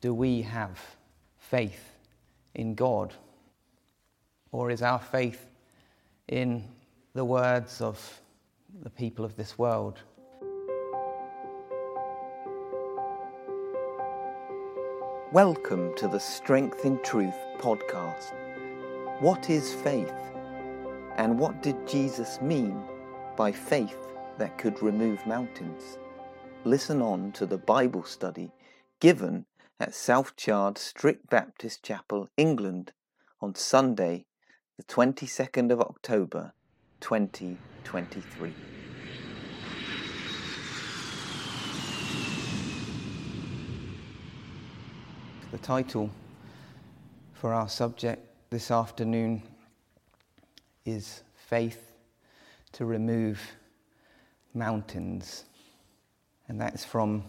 do we have faith in God? Or is our faith in the words of the people of this world? Welcome to the Strength in Truth podcast. What is faith? And what did Jesus mean by faith that could remove mountains? Listen on to the Bible study given at South Chard Strict Baptist Chapel, England, on Sunday, the 22nd of October, 2023. The title for our subject this afternoon is Faith to Remove Mountains. And that's from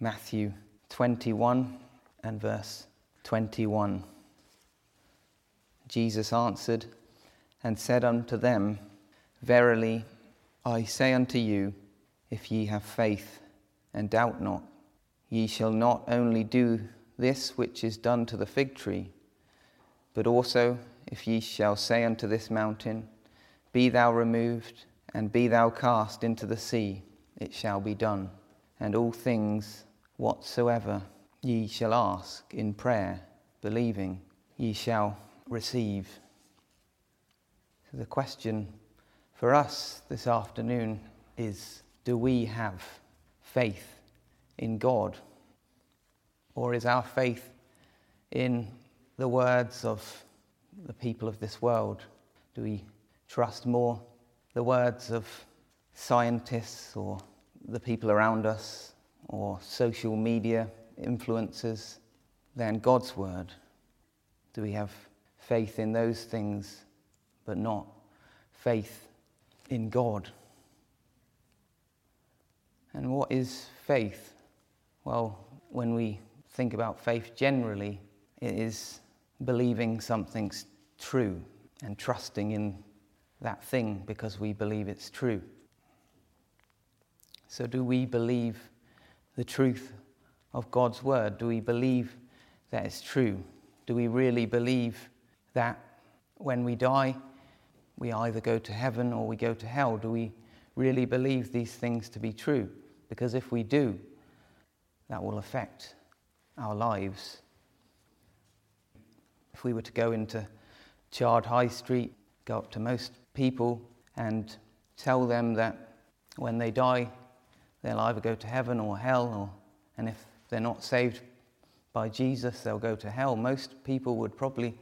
Matthew 21 and verse 21. Jesus answered and said unto them, Verily I say unto you, if ye have faith and doubt not, ye shall not only do this which is done to the fig tree, but also if ye shall say unto this mountain, Be thou removed, and be thou cast into the sea, it shall be done. And all things whatsoever ye shall ask in prayer, believing, ye shall receive. So the question for us this afternoon is do we have faith in God? Or is our faith in the words of the people of this world? Do we trust more the words of scientists or the people around us or social media influences than God's word? Do we have faith in those things but not faith in God? And what is faith? Well, when we think about faith generally, it is believing something's true and trusting in that thing because we believe it's true. So, do we believe the truth of God's word? Do we believe that it's true? Do we really believe that when we die, we either go to heaven or we go to hell? Do we really believe these things to be true? Because if we do, that will affect our lives. If we were to go into Chard High Street, go up to most people and tell them that when they die, they'll either go to heaven or hell, or, and if they're not saved by Jesus, they'll go to hell. Most people would probably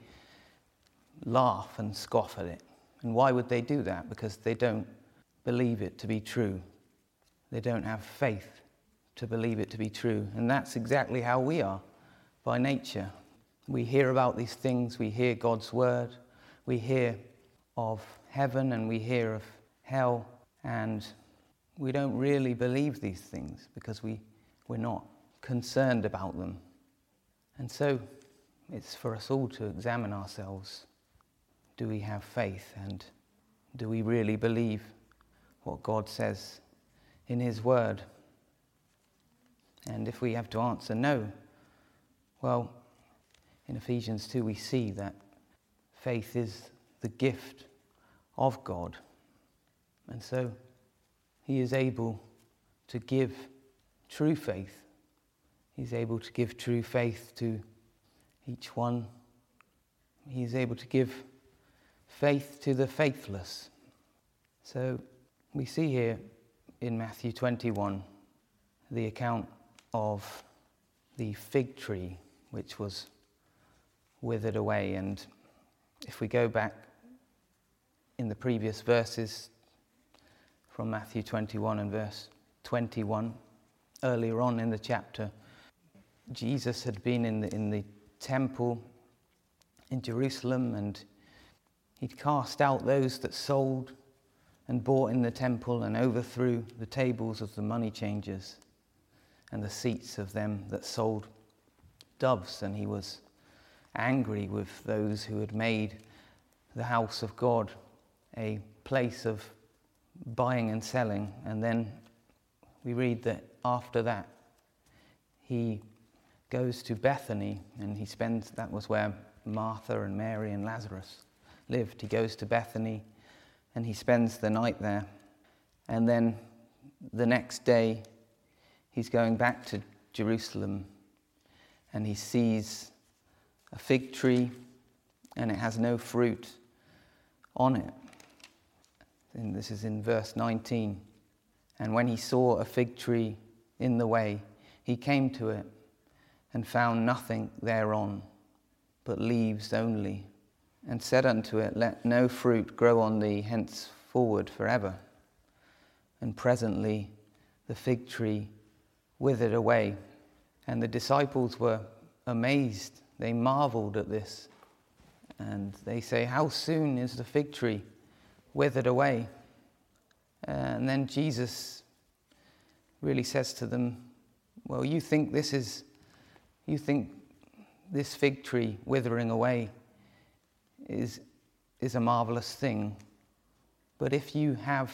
laugh and scoff at it. And why would they do that? Because they don't believe it to be true. They don't have faith to believe it to be true. And that's exactly how we are by nature. We hear about these things, we hear God's word, we hear of heaven and we hear of hell, and we don't really believe these things because we, we're not concerned about them. And so it's for us all to examine ourselves. Do we have faith and do we really believe what God says in His Word? And if we have to answer no, well, in Ephesians 2, we see that faith is the gift of God. And so he is able to give true faith. He's able to give true faith to each one. He's able to give faith to the faithless. So we see here in Matthew 21 the account of the fig tree which was withered away. And if we go back in the previous verses from Matthew 21 and verse 21, earlier on in the chapter, Jesus had been in the, in the temple in Jerusalem and he'd cast out those that sold and bought in the temple and overthrew the tables of the money changers and the seats of them that sold doves, and he was angry with those who had made the house of God a place of buying and selling. And then we read that after that, he goes to Bethany and he spends, that was where Martha and Mary and Lazarus lived. He goes to Bethany and he spends the night there. And then the next day, he's going back to Jerusalem and he sees a fig tree and it has no fruit on it. And this is in verse 19. And when he saw a fig tree in the way, he came to it and found nothing thereon but leaves only, and said unto it, Let no fruit grow on thee henceforward forever. And presently the fig tree withered away, and the disciples were amazed. They marveled at this. And they say, How soon is the fig tree withered away? And then Jesus really says to them, Well, you think this is, you think this fig tree withering away is, is a marvelous thing. But if you have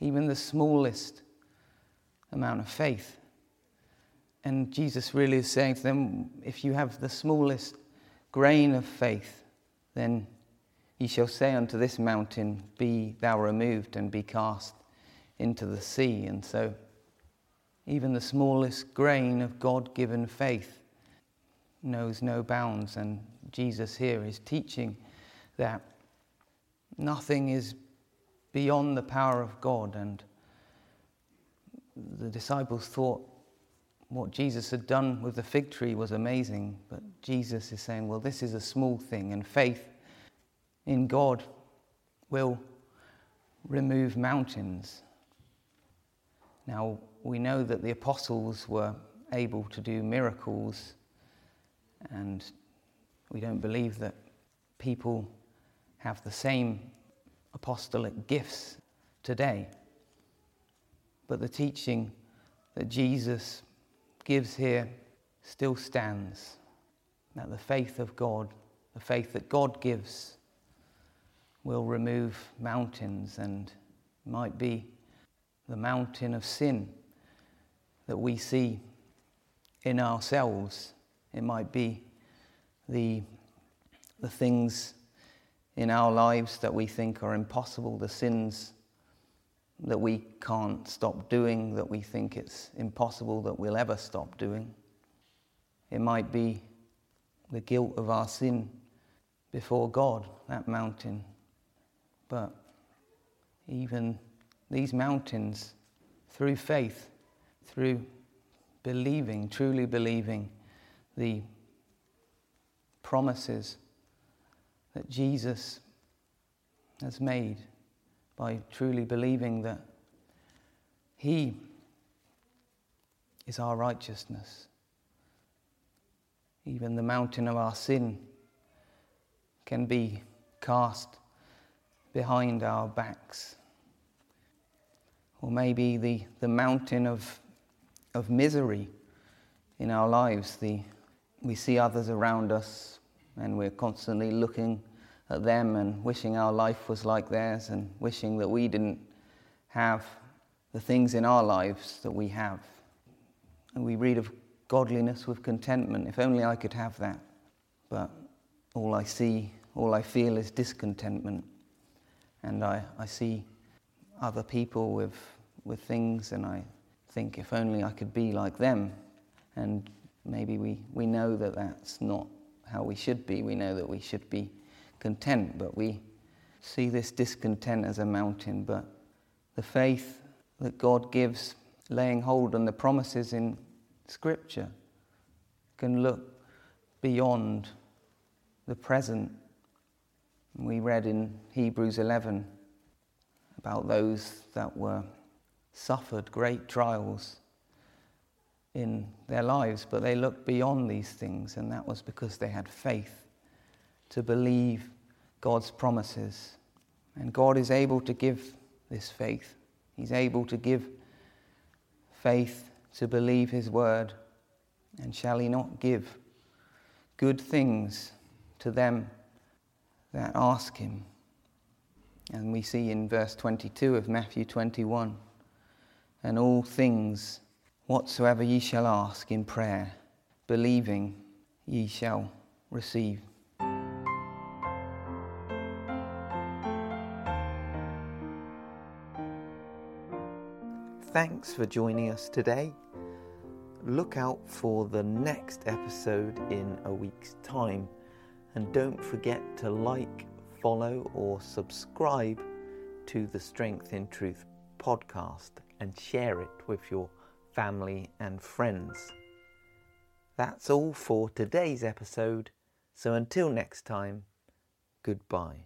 even the smallest amount of faith, and Jesus really is saying to them, if you have the smallest grain of faith, then ye shall say unto this mountain, Be thou removed and be cast into the sea. And so, even the smallest grain of God given faith knows no bounds. And Jesus here is teaching that nothing is beyond the power of God. And the disciples thought what Jesus had done with the fig tree was amazing, but Jesus is saying, well, this is a small thing, and faith in God will remove mountains. Now, we know that the apostles were able to do miracles, and we don't believe that people have the same apostolic gifts today. But the teaching that Jesus gives here still stands that the faith of God, the faith that God gives, will remove mountains and might be the mountain of sin that we see in ourselves. It might be the, the things in our lives that we think are impossible, the sins that we can't stop doing, that we think it's impossible that we'll ever stop doing. It might be the guilt of our sin before God, that mountain. But even these mountains, through faith, through believing, truly believing the promises that Jesus has made by truly believing that He is our righteousness. Even the mountain of our sin can be cast behind our backs. Or maybe the, the mountain of, of misery in our lives. The, we see others around us and we're constantly looking at them and wishing our life was like theirs and wishing that we didn't have the things in our lives that we have. And we read of godliness with contentment. If only I could have that. But all I see, all I feel is discontentment. And I, I see other people with, with things, and I think if only I could be like them. And maybe we, we know that that's not how we should be. We know that we should be content, but we see this discontent as a mountain. But the faith that God gives, laying hold on the promises in Scripture, can look beyond the present. We read in Hebrews 11 about those that were suffered great trials in their lives, but they looked beyond these things, and that was because they had faith to believe God's promises. And God is able to give this faith. He's able to give faith to believe His word. And shall He not give good things to them that ask Him? And we see in verse 22 of Matthew 21 and all things whatsoever ye shall ask in prayer, believing ye shall receive. Thanks for joining us today. Look out for the next episode in a week's time. And don't forget to like, follow, or subscribe to the Strength in Truth podcast and share it with your family and friends. That's all for today's episode. So until next time, goodbye.